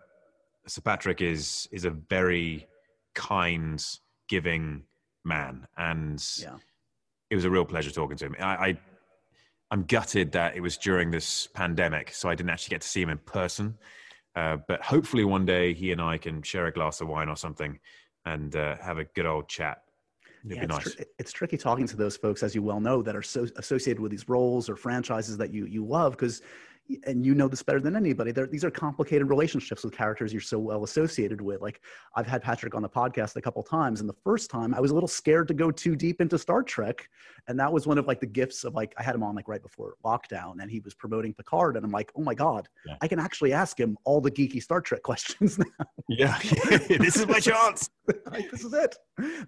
Sir Patrick is is a very kind, giving man, and Yeah. It was a real pleasure talking to him. I, I I'm gutted that it was during this pandemic, so I didn't actually get to see him in person. Uh, but hopefully, one day he and I can share a glass of wine or something and uh, have a good old chat. It'd Yeah, be it's, nice. tr- it's tricky talking to those folks, as you well know, that are so associated with these roles or franchises that you you love, because and you know this better than anybody. They're, these are complicated relationships with characters you're so well associated with. Like I've had Patrick on the podcast a couple times, and the first time I was a little scared to go too deep into Star Trek, and that was one of like the gifts of like I had him on like right before lockdown, and he was promoting Picard, and I'm like, oh my god, Yeah. I can actually ask him all the geeky Star Trek questions now. Yeah, this is my chance. Like, this is it.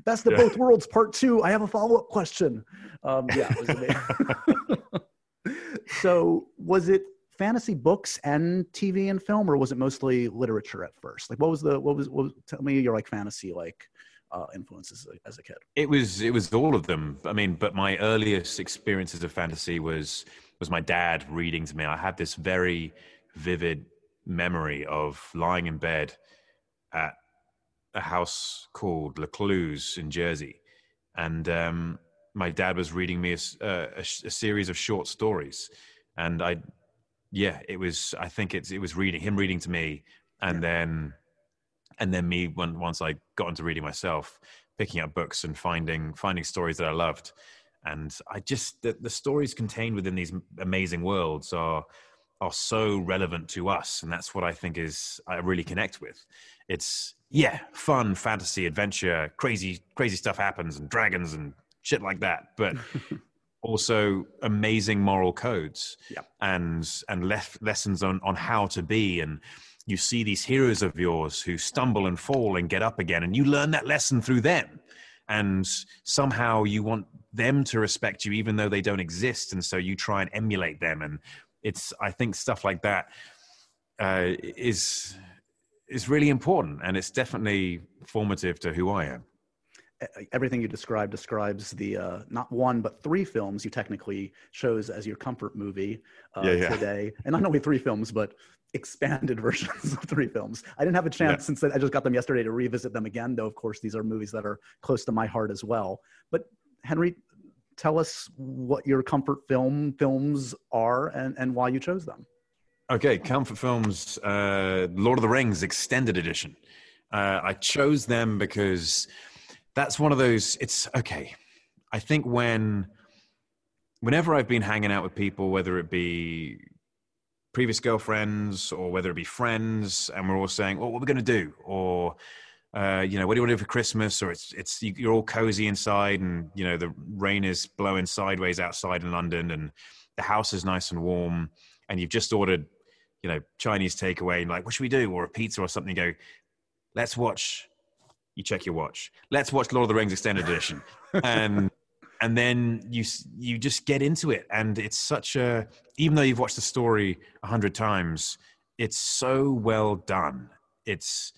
Best of Yeah. both worlds, part two. I have a follow up question. Um, yeah. It was amazing. so, was it fantasy books and TV and film, or was it mostly literature at first? Like, what was the what was what was, tell me your like fantasy like uh, influences as a, kid? It was it was all of them. I mean, but my earliest experiences of fantasy was was my dad reading to me. I had this very vivid memory of lying in bed at a house called Lecluse in Jersey, and um, my dad was reading me a, uh, a a series of short stories, and I, yeah, it was. I think it's it was reading him reading to me, and then, and then me when once I got into reading myself, picking up books and finding finding stories that I loved, and I just the, the stories contained within these amazing worlds are are so relevant to us, and that's what I think is I really connect with. It's yeah, fun, fantasy, adventure, crazy, crazy stuff happens, and dragons and shit like that. But also amazing moral codes Yeah. and and lef- lessons on on how to be. And you see these heroes of yours who stumble and fall and get up again and you learn that lesson through them. And somehow you want them to respect you even though they don't exist. And so you try and emulate them. And it's i think stuff like that uh, is is really important. And it's definitely formative to who i am everything you described describes the uh, not one but three films you technically chose as your comfort movie uh, Yeah, yeah. today, and not only three films but expanded versions of three films. I didn't have a chance Yeah. since I just got them yesterday to revisit them again. Though of course these are movies that are close to my heart as well. But Henry, tell us what your comfort film films are and and why you chose them. Okay, comfort films, uh, Lord of the Rings extended edition. Uh, I chose them because that's one of those. It's okay. I think when, whenever I've been hanging out with people, whether it be previous girlfriends or whether it be friends, and we're all saying, "Well, what we're we going to do?" or uh, you know, what do you want to do for Christmas? Or it's it's you're all cozy inside, and you know the rain is blowing sideways outside in London, and the house is nice and warm, and you've just ordered, you know, Chinese takeaway, and like, what should we do? Or a pizza or something. You go, let's watch. You check your watch. Let's watch Lord of the Rings extended edition, um, and and then you you just get into it, and it's such a even though you've watched the story a hundred times, it's so well done. It's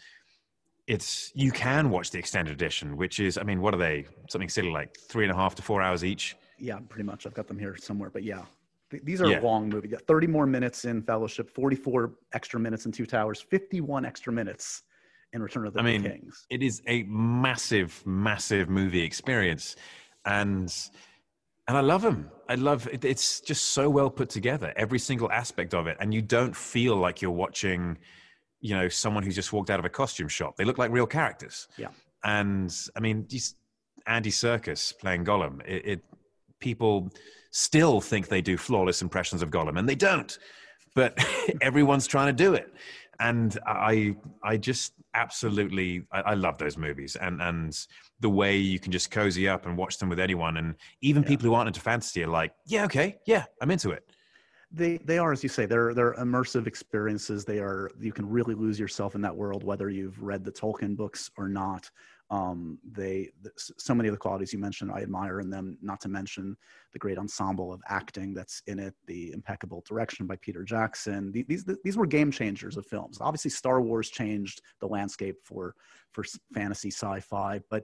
it's you can watch the extended edition, which is I mean, what are they? Something silly like three and a half to four hours each. Yeah, pretty much. I've got them here somewhere, but yeah, these are Yeah. long movies. Yeah, Thirty more minutes in Fellowship, forty-four extra minutes in Two Towers, fifty-one extra minutes in Return of the I mean, Kings. it is a massive, massive movie experience, and and I love them. I love it. It's just so well put together, every single aspect of it, and you don't feel like you're watching, you know, someone who's just walked out of a costume shop. They look like real characters. Yeah. and I mean, Andy Serkis playing Gollum. It, it people still think they do flawless impressions of Gollum, and they don't. But everyone's trying to do it, and I I just absolutely I, I love those movies, and and the way you can just cozy up and watch them with anyone, and even Yeah. people who aren't into fantasy are like, yeah, okay, yeah, I'm into it. They they are, as you say, they're they're immersive experiences. They are you can really lose yourself in that world, whether you've read the Tolkien books or not. Um, they so many of the qualities you mentioned, I admire in them. Not to mention the great ensemble of acting that's in it, the impeccable direction by Peter Jackson. These these were game changers of films. Obviously, Star Wars changed the landscape for for fantasy sci-fi, but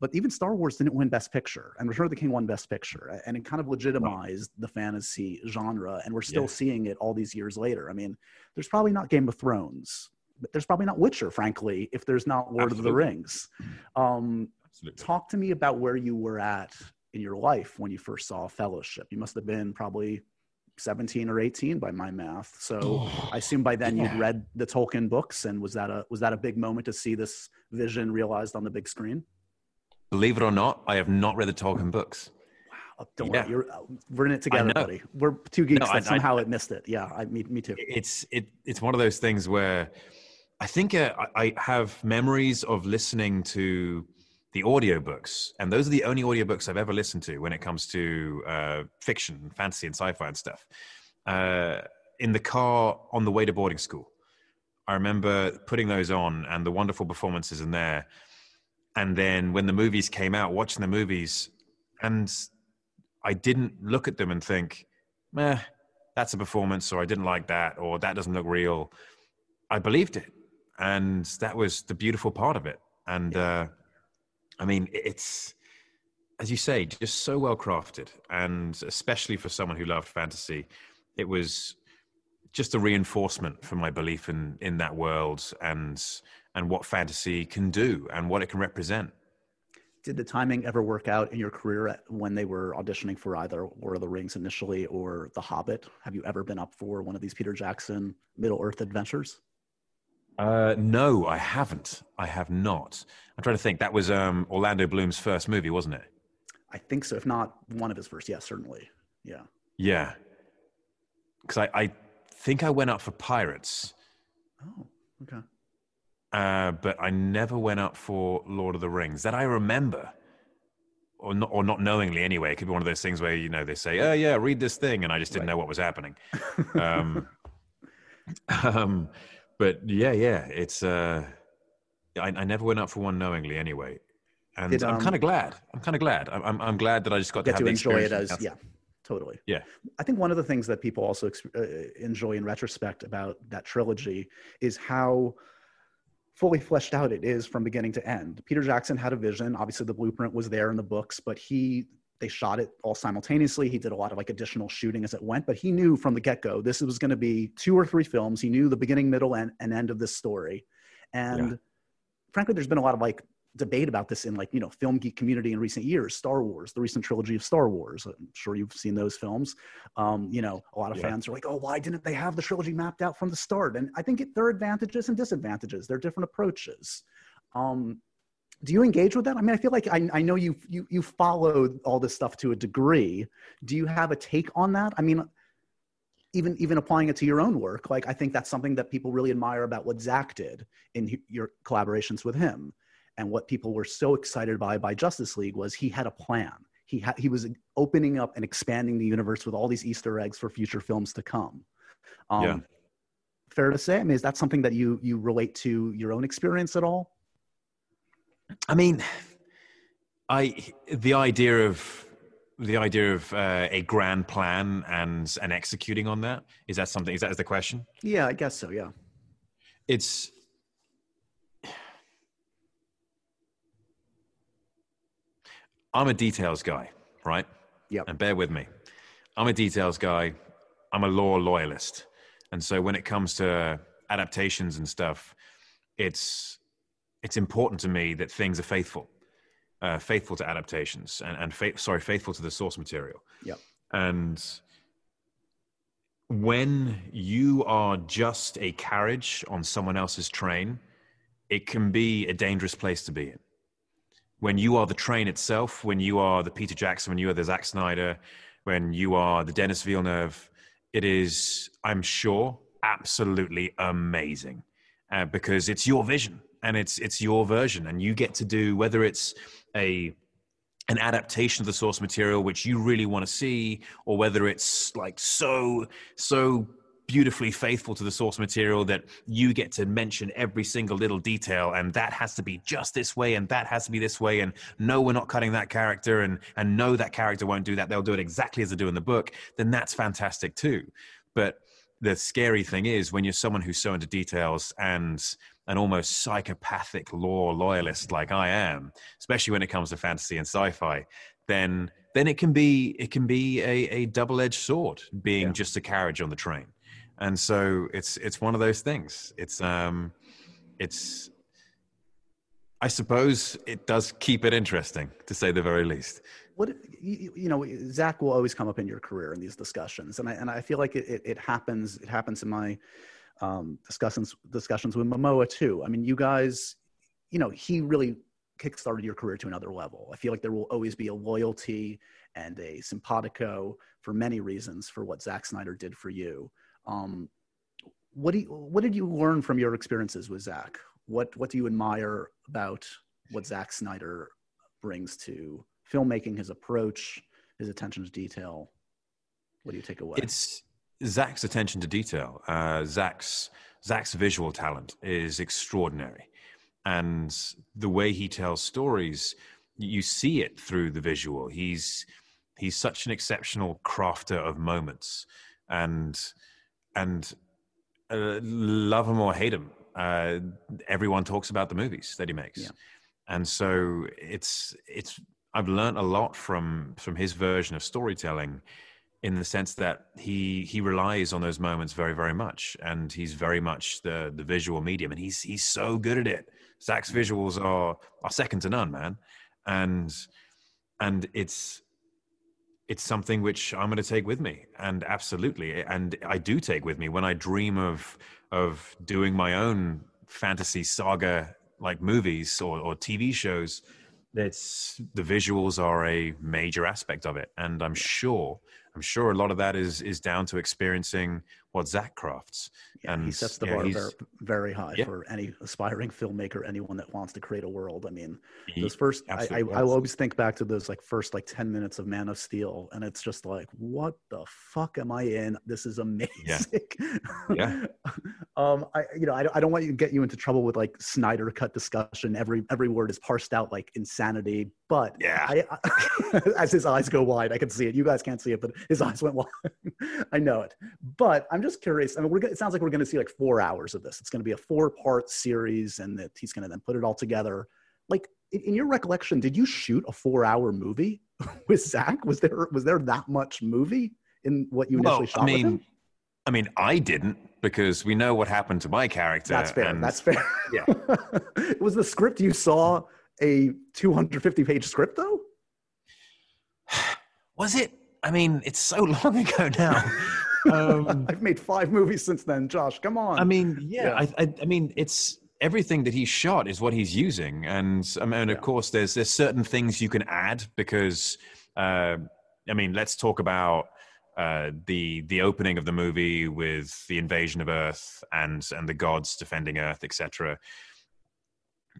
but even Star Wars didn't win Best Picture, and Return of the King won Best Picture, and it kind of legitimized the fantasy genre, and we're still Yeah. seeing it all these years later. I mean, there's probably not Game of Thrones, there's probably not Witcher, frankly, if there's not Lord of the Rings. Um, talk to me about where you were at in your life when you first saw Fellowship. You must have been probably 17 or 18 by my math. So I assume by then you'd read the Tolkien books, and was that a was that a big moment to see this vision realized on the big screen? Believe it or not, I have not read the Tolkien books. Oh, don't Yeah. worry, we're in it together, buddy. We're two geeks No, that I- somehow it missed it. Yeah, I, me, me too. it's it it's one of those things where I think uh, I, have memories of listening to the audiobooks, and those are the only audiobooks I've ever listened to when it comes to uh, fiction, fantasy, and sci-fi and stuff. Uh, in the car on the way to boarding school, I remember putting those on and the wonderful performances in there. And then when the movies came out, watching the movies, and I didn't look at them and think, meh, that's a performance, or I didn't like that, or that doesn't look real. I believed it. And that was the beautiful part of it. And uh, I mean, it's, as you say, just so well crafted. And especially for someone who loved fantasy, it was just a reinforcement for my belief in, in that world and, and what fantasy can do and what it can represent. Did the timing ever work out in your career when they were auditioning for either Lord of the Rings initially or The Hobbit? Have you ever been up for one of these Peter Jackson Middle Earth adventures? Uh, no, I haven't. I have not. I'm trying to think. That was um, Orlando Bloom's first movie, wasn't it? I think so. If not one of his first, yes, certainly. Yeah. Yeah. Because I, I think I went up for Pirates, Oh, okay. uh, but I never went up for Lord of the Rings. That I remember. Or not, or not knowingly anyway. It could be one of those things where, you know, they say, oh, yeah, read this thing. And I just didn't Right. know what was happening. um, um, but yeah, yeah, it's, uh, I, I never went up for one knowingly anyway. And Did, I'm um, kind of glad. I'm kind of glad. I'm, I'm, I'm glad that I just got to have to the enjoy it as, yeah, totally. Yeah. I think one of the things that people also ex- uh, enjoy in retrospect about that trilogy is how fully fleshed out it is from beginning to end. Peter Jackson had a vision. Obviously, the blueprint was there in the books, but he they shot it all simultaneously. He did a lot of like additional shooting as it went, but he knew from the get go this was going to be two or three films. He knew the beginning, middle, and, and end of this story. And Yeah. frankly, there's been a lot of like debate about this in like you know film geek community in recent years star wars the recent trilogy of star wars i'm sure you've seen those films um, you know a lot of Yeah. fans are like oh why didn't they have the trilogy mapped out from the start and i think it, there are advantages and disadvantages there are different approaches um, do you engage with that? I mean i feel like i, I know you you you followed all this stuff to a degree. Do you have a take on that? I mean even even applying it to your own work like i think that's something that people really admire about what zack did in your collaborations with him. And what people were so excited by by justice league was he had a plan. He had he was opening up and expanding the universe with all these easter eggs for future films to come. Um, Yeah. fair to say? I mean is that something that you you relate to your own experience at all I mean, I the idea of the idea of uh, a grand plan and and executing on that is that something? Is that is the question? yeah i guess so yeah It's I'm a details guy, right? Yep. And bear with me. I'm a details guy. I'm a lore loyalist. And so when it comes to adaptations and stuff, it's it's important to me that things are faithful, uh, faithful to adaptations, and and fa- sorry, faithful to the source material. Yep. And when you are just a carriage on someone else's train, it can be a dangerous place to be in. When you are the train itself, when you are the Peter Jackson, when you are the Zack Snyder, when you are the Denis Villeneuve, it is, I'm sure, absolutely amazing uh, because it's your vision and it's it's your version, and you get to do whether it's a an adaptation of the source material which you really want to see or whether it's like so so beautifully faithful to the source material that you get to mention every single little detail and that has to be just this way and that has to be this way and no we're not cutting that character and and no that character won't do that. They'll do it exactly as they do in the book. Then that's fantastic too. But the scary thing is when you're someone who's so into details and an almost psychopathic lore loyalist like I am, especially when it comes to fantasy and sci-fi, then then it can be it can be a, a double-edged sword being Yeah. just a carriage on the train. And so it's it's one of those things. It's um it's I suppose it does keep it interesting to say the very least. what you, you know zack will always come up in your career in these discussions and i, and I feel like it, it, it happens it happens in my um, discussions discussions with momoa too i mean you guys you know he really kickstarted your career to another level i feel like there will always be a loyalty and a simpatico for many reasons for what Zack snyder did for you um, what do you, what did you learn from your experiences with zack what what do you admire about what Zack snyder brings to filmmaking, his approach, his attention to detail. What do you take away? It's Zack's attention to detail. Uh, Zack's Zack's visual talent is extraordinary, and the way he tells stories, you see it through the visual. He's he's such an exceptional crafter of moments, and and uh, love him or hate him, uh, everyone talks about the movies that he makes, Yeah. and so it's it's. I've learned a lot from from his version of storytelling in the sense that he he relies on those moments very very much and he's very much the the visual medium and he's he's so good at it. Zack's mm. visuals are are second to none man. And and it's it's something which i'm going to take with me and absolutely and i do take with me when i dream of of doing my own fantasy saga like movies or, or tv shows it's the visuals are a major aspect of it and i'm sure i'm sure a lot of that is is down to experiencing what zack crafts yeah, he sets the bar very, very high Yeah. for any aspiring filmmaker, anyone that wants to create a world. I mean, he- those first, I, I, I always think back to those like first like 10 minutes of Man of Steel, and it's just like, what the fuck am I in? This is amazing. Yeah. um, I, you know, I, don't- I don't want you to get you into trouble with like Snyder cut discussion. Every, every word is parsed out like insanity, but yeah I, I, as his eyes go wide, I can see it. You guys can't see it, but his eyes went wide. I know it. But I'm just curious. I mean, we're, it sounds like we're going to see like four hours of this. It's going to be a four part series, and that he's going to then put it all together. Like in, your recollection, did you shoot a four hour movie with Zack? Was there was there that much movie in what you initially well shot i with him? mean i mean i didn't because we know what happened to my character That's fair. and That's fair. Yeah. it was the script you saw a 250 page script though? Was it? I mean, it's so long ago now. Um, I've made five movies since then, Josh. Come on. I mean, yeah, yeah. I, I, I, mean, it's everything that he shot is what he's using, and I mean, yeah. of course, there's there's certain things you can add because, uh, I mean, let's talk about uh, the the opening of the movie with the invasion of Earth and and the gods defending Earth, etc.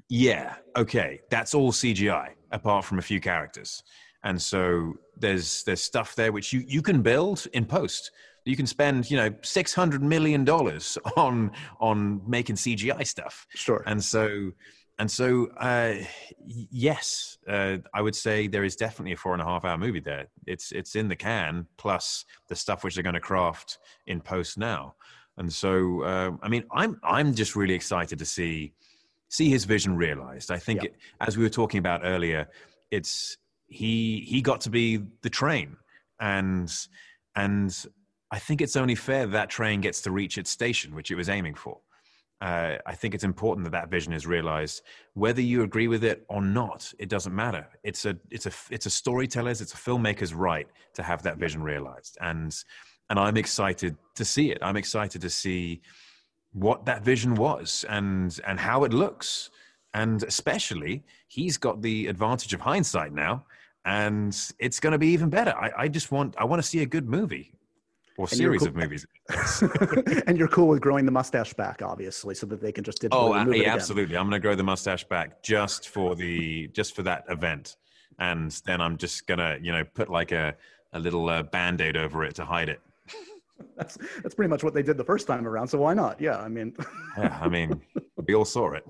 Yeah, okay, that's all CGI apart from a few characters, and so there's there's stuff there which you you can build in post you can spend you know 600 million dollars on on making cgi stuff. Sure. And so and so uh, yes uh, i would say there is definitely a four and a half hour movie there. It's it's in the can plus the stuff which they're going to craft in post now. And so uh, i mean i'm i'm just really excited to see see his vision realized. I think it, as we were talking about earlier it's he he got to be the train. And and I think it's only fair that, train gets to reach its station, which it was aiming for. Uh, I think it's important that that vision is realized. Whether you agree with it or not, it doesn't matter. It's a it's a it's a storyteller's, it's a filmmaker's right to have that vision realized, and and I'm excited to see it. I'm excited to see what that vision was and and how it looks, and especially he's got the advantage of hindsight now, and it's going to be even better. I, I just want I want to see a good movie or and series cool, of movies. and you're cool with growing the mustache back, obviously, so that they can just oh, yeah, absolutely. I'm going to grow the mustache back just for the just for that event, and then I'm just gonna you know put like a a little uh, band aid over it to hide it. that's that's pretty much what they did the first time around. So why not? Yeah, I mean. yeah, I mean, we all saw it.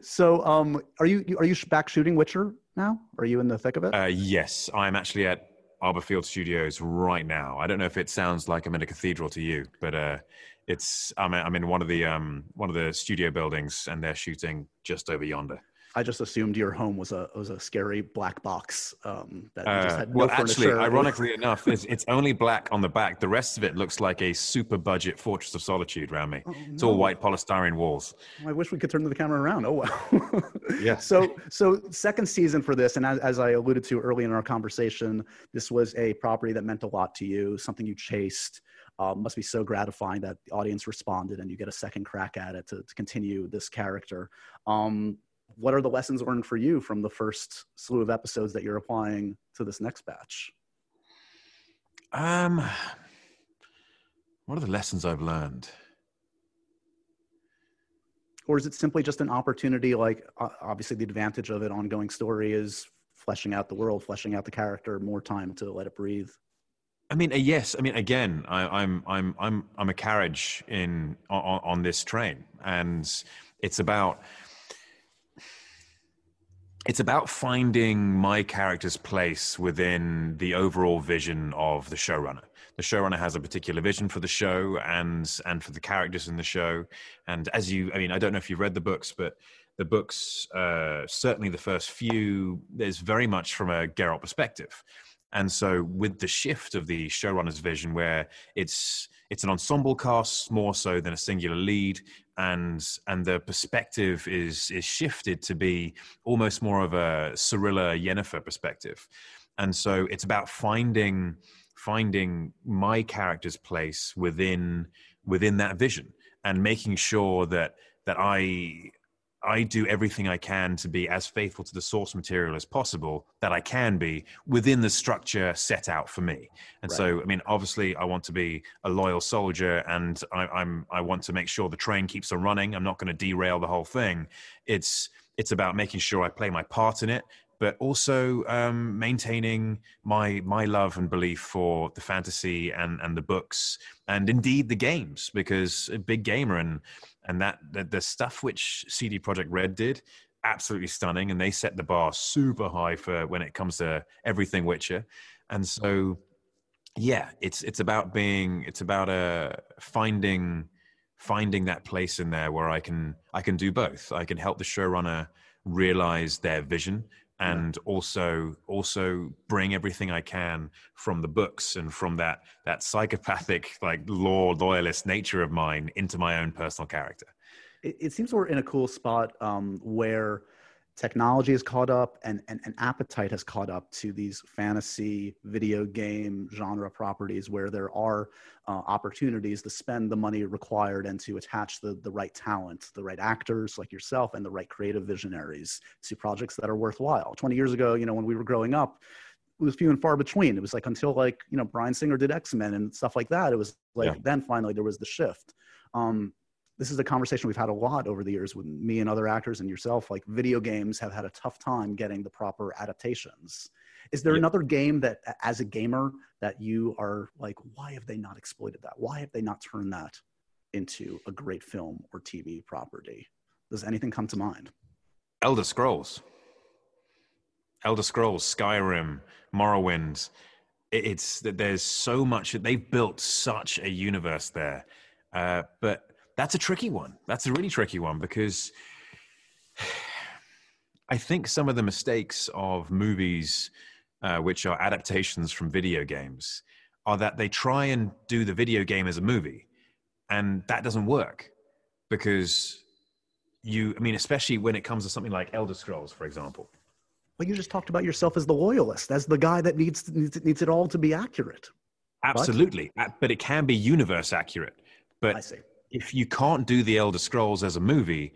so, um, are you are you back shooting Witcher now? Are you in the thick of it? Uh, yes, I'm actually at Arborfield Studios right now. I don't know if it sounds like I'm in a cathedral to you, but uh, it's I'm, I'm in one of the um, one of the studio buildings, and they're shooting just over yonder. I just assumed your home was a was a scary black box um, that uh, just had no well, actually, ironically enough, it's, it's only black on the back. The rest of it looks like a super budget Fortress of Solitude around me. Oh, it's all white polystyrene walls. I wish we could turn the camera around. Oh wow. yeah. So so second season for this, and as, as I alluded to early in our conversation, this was a property that meant a lot to you, something you chased. Um, must be so gratifying that the audience responded and you get a second crack at it to, to continue this character. Um, what are the lessons learned for you from the first slew of episodes that you're applying to this next batch? Um, what are the lessons I've learned? Or is it simply just an opportunity? Like, obviously, the advantage of an ongoing story is fleshing out the world, fleshing out the character, more time to let it breathe. I mean, uh, yes. I mean, again, I, am I'm, I'm, I'm, I'm a carriage in on, on this train, and it's about it's about finding my character's place within the overall vision of the showrunner. The showrunner has a particular vision for the show and and for the characters in the show. And as you, I mean, I don't know if you've read the books, but the books, uh, certainly the first few, there's very much from a Geralt perspective. And so, with the shift of the showrunner's vision, where it's it's an ensemble cast more so than a singular lead, and and the perspective is is shifted to be almost more of a Cirilla Yennefer perspective, and so it's about finding finding my character's place within within that vision and making sure that that I I do everything I can to be as faithful to the source material as possible that I can be within the structure set out for me. And right. so, I mean, obviously, I want to be a loyal soldier, and I, am I want to make sure the train keeps on running. I'm not going to derail the whole thing. It's it's about making sure I play my part in it, but also um, maintaining my my love and belief for the fantasy and and the books and indeed the games because a big gamer and and that the, the stuff which CD Projekt Red did absolutely stunning and they set the bar super high for when it comes to everything Witcher. And so yeah it's it's about being it's about uh finding finding that place in there where I can I can do both. I can help the showrunner realize their vision and yeah. also also bring everything I can from the books and from that that psychopathic like lore loyalist nature of mine into my own personal character. It, it seems we're in a cool spot um, where technology has caught up and, and, and appetite has caught up to these fantasy video game genre properties where there are uh, opportunities to spend the money required and to attach the, the right talent, the right actors like yourself, and the right creative visionaries to projects that are worthwhile. 20 years ago, you know, when we were growing up, it was few and far between. It was like until like, you know, Bryan Singer did X Men and stuff like that. It was like yeah. then finally there was the shift. Um, this is a conversation we've had a lot over the years with me and other actors and yourself. Like video games have had a tough time getting the proper adaptations. Is there another game that, as a gamer, that you are like, why have they not exploited that? Why have they not turned that into a great film or TV property? Does anything come to mind? Elder Scrolls. Elder Scrolls, Skyrim, Morrowind. It's that there's so much. That they've built such a universe there, uh, but that's a tricky one. That's a really tricky one because I think some of the mistakes of movies, uh, which are adaptations from video games, are that they try and do the video game as a movie, and that doesn't work because you. I mean, especially when it comes to something like Elder Scrolls, for example. Well, you just talked about yourself as the loyalist, as the guy that needs needs, needs it all to be accurate. Absolutely, but it can be universe accurate. But I see if you can't do the Elder Scrolls as a movie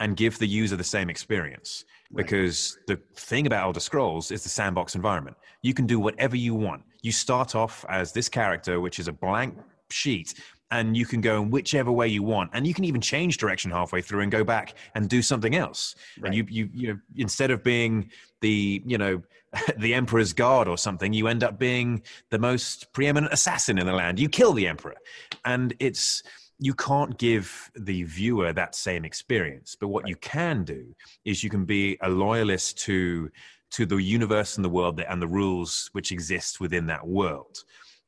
and give the user the same experience, right. because the thing about Elder Scrolls is the sandbox environment. You can do whatever you want. You start off as this character, which is a blank sheet, and you can go in whichever way you want, and you can even change direction halfway through and go back and do something else. Right. And you, you, you know, instead of being the, you know, the emperor's guard or something, you end up being the most preeminent assassin in the land. You kill the emperor, and it's you can't give the viewer that same experience but what you can do is you can be a loyalist to to the universe and the world and the rules which exist within that world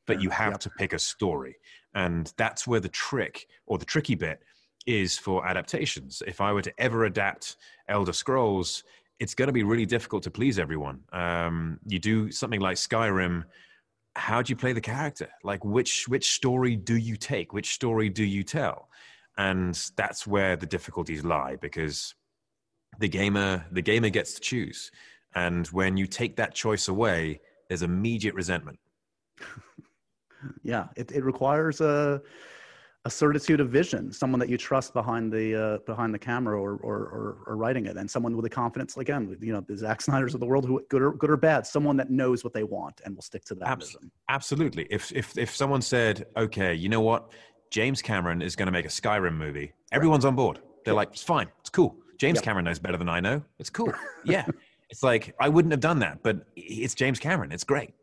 but you have yep. to pick a story. And that's where the trick or the tricky bit is for adaptations. If i were to ever adapt elder scrolls it's going to be really difficult to please everyone. Um, you do something like skyrim how do you play the character? Like which which story do you take? Which story do you tell? And that's where the difficulties lie because the gamer the gamer gets to choose. And when you take that choice away there's immediate resentment. Yeah it, it requires a a certitude of vision, someone that you trust behind the uh, behind the camera or, or, or or writing it, and someone with a confidence. Again, you know, the Zack Snyder's of the world, who good or good or bad, someone that knows what they want and will stick to that. Abs- absolutely. If if if someone said, okay, you know what, James Cameron is going to make a Skyrim movie, everyone's on board. They're like, it's fine, it's cool. James yep. Cameron knows better than I know. It's cool. Yeah, it's like I wouldn't have done that, but it's James Cameron. It's great.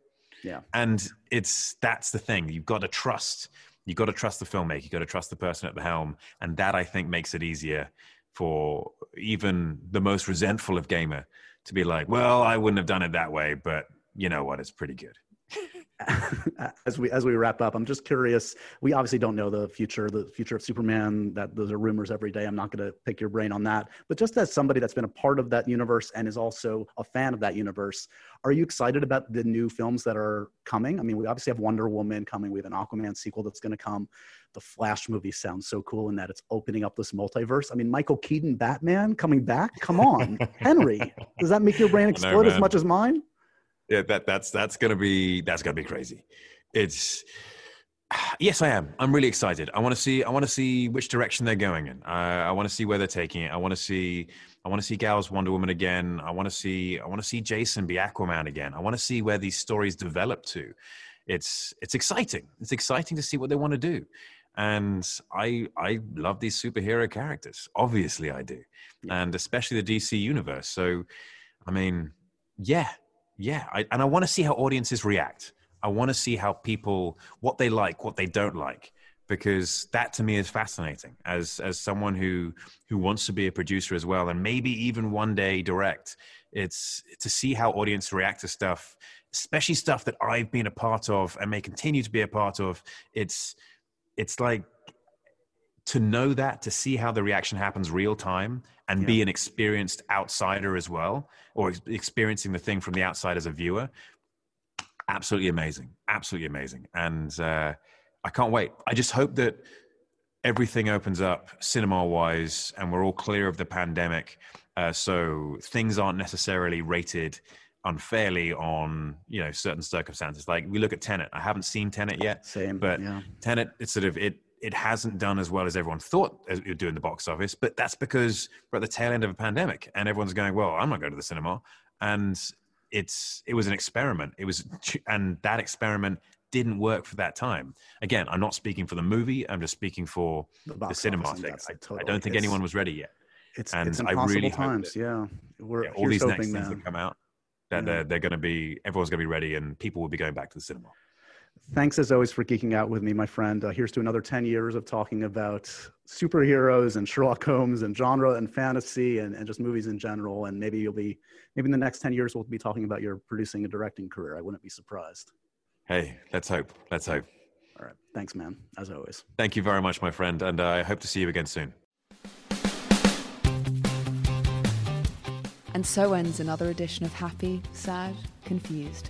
Yeah, and it's that's the thing. You've got to trust you got to trust the filmmaker you got to trust the person at the helm and that i think makes it easier for even the most resentful of gamer to be like well i wouldn't have done it that way but you know what? It's pretty good as we as we wrap up, I'm just curious. We obviously don't know the future, the future of Superman. That those are rumors every day. I'm not going to pick your brain on that. But just as somebody that's been a part of that universe and is also a fan of that universe, are you excited about the new films that are coming? I mean, we obviously have Wonder Woman coming. We have an Aquaman sequel that's going to come. The Flash movie sounds so cool in that it's opening up this multiverse. I mean, Michael Keaton Batman coming back. Come on, Henry. Does that make your brain explode as much as mine? Yeah, that that's that's gonna be that's gonna be crazy. It's yes, I am. I'm really excited. I want to see. I want to see which direction they're going in. Uh, I want to see where they're taking it. I want to see. I want to see Gal's Wonder Woman again. I want to see. I want to see Jason be Aquaman again. I want to see where these stories develop to. It's it's exciting. It's exciting to see what they want to do, and I I love these superhero characters. Obviously, I do, and especially the DC universe. So, I mean, yeah, yeah, I, and I want to see how audiences react. I want to see how people what they like, what they don't like, because that to me is fascinating. As as someone who who wants to be a producer as well, and maybe even one day direct, it's to see how audience react to stuff, especially stuff that I've been a part of and may continue to be a part of. It's it's like to know that to see how the reaction happens real time and yeah. be an experienced outsider as well or experiencing the thing from the outside as a viewer absolutely amazing absolutely amazing and uh, i can't wait i just hope that everything opens up cinema wise and we're all clear of the pandemic. Uh, so things aren't necessarily rated unfairly on you know certain circumstances. Like we look at Tenet. I haven't seen Tenet yet. Same, but yeah. Tenet, it's sort of it. It hasn't done as well as everyone thought it would do in the box office, but that's because we're at the tail end of a pandemic, and everyone's going, "Well, I'm not going to the cinema," and it's it was an experiment. It was, and that experiment didn't work for that time. Again, I'm not speaking for the movie. I'm just speaking for The the, cinema thing. that's I, I don't think anyone was ready yet. It's And it's I impossible really hope times. that- yeah, we're Yeah, all these next things that. that come out, that Yeah. they're, they're going to be everyone's going to be ready, and people will be going back to the cinema. Thanks as always for geeking out with me, my friend. Uh, here's to another 10 years of talking about superheroes and Sherlock Holmes and genre and fantasy and, and just movies in general. And maybe you'll be, maybe in the next 10 years, we'll be talking about your producing and directing career. I wouldn't be surprised. Hey, let's hope. Let's hope. All right. Thanks, man, as always. Thank you very much, my friend, and uh, I hope to see you again soon. And so ends another edition of Happy, Sad, Confused.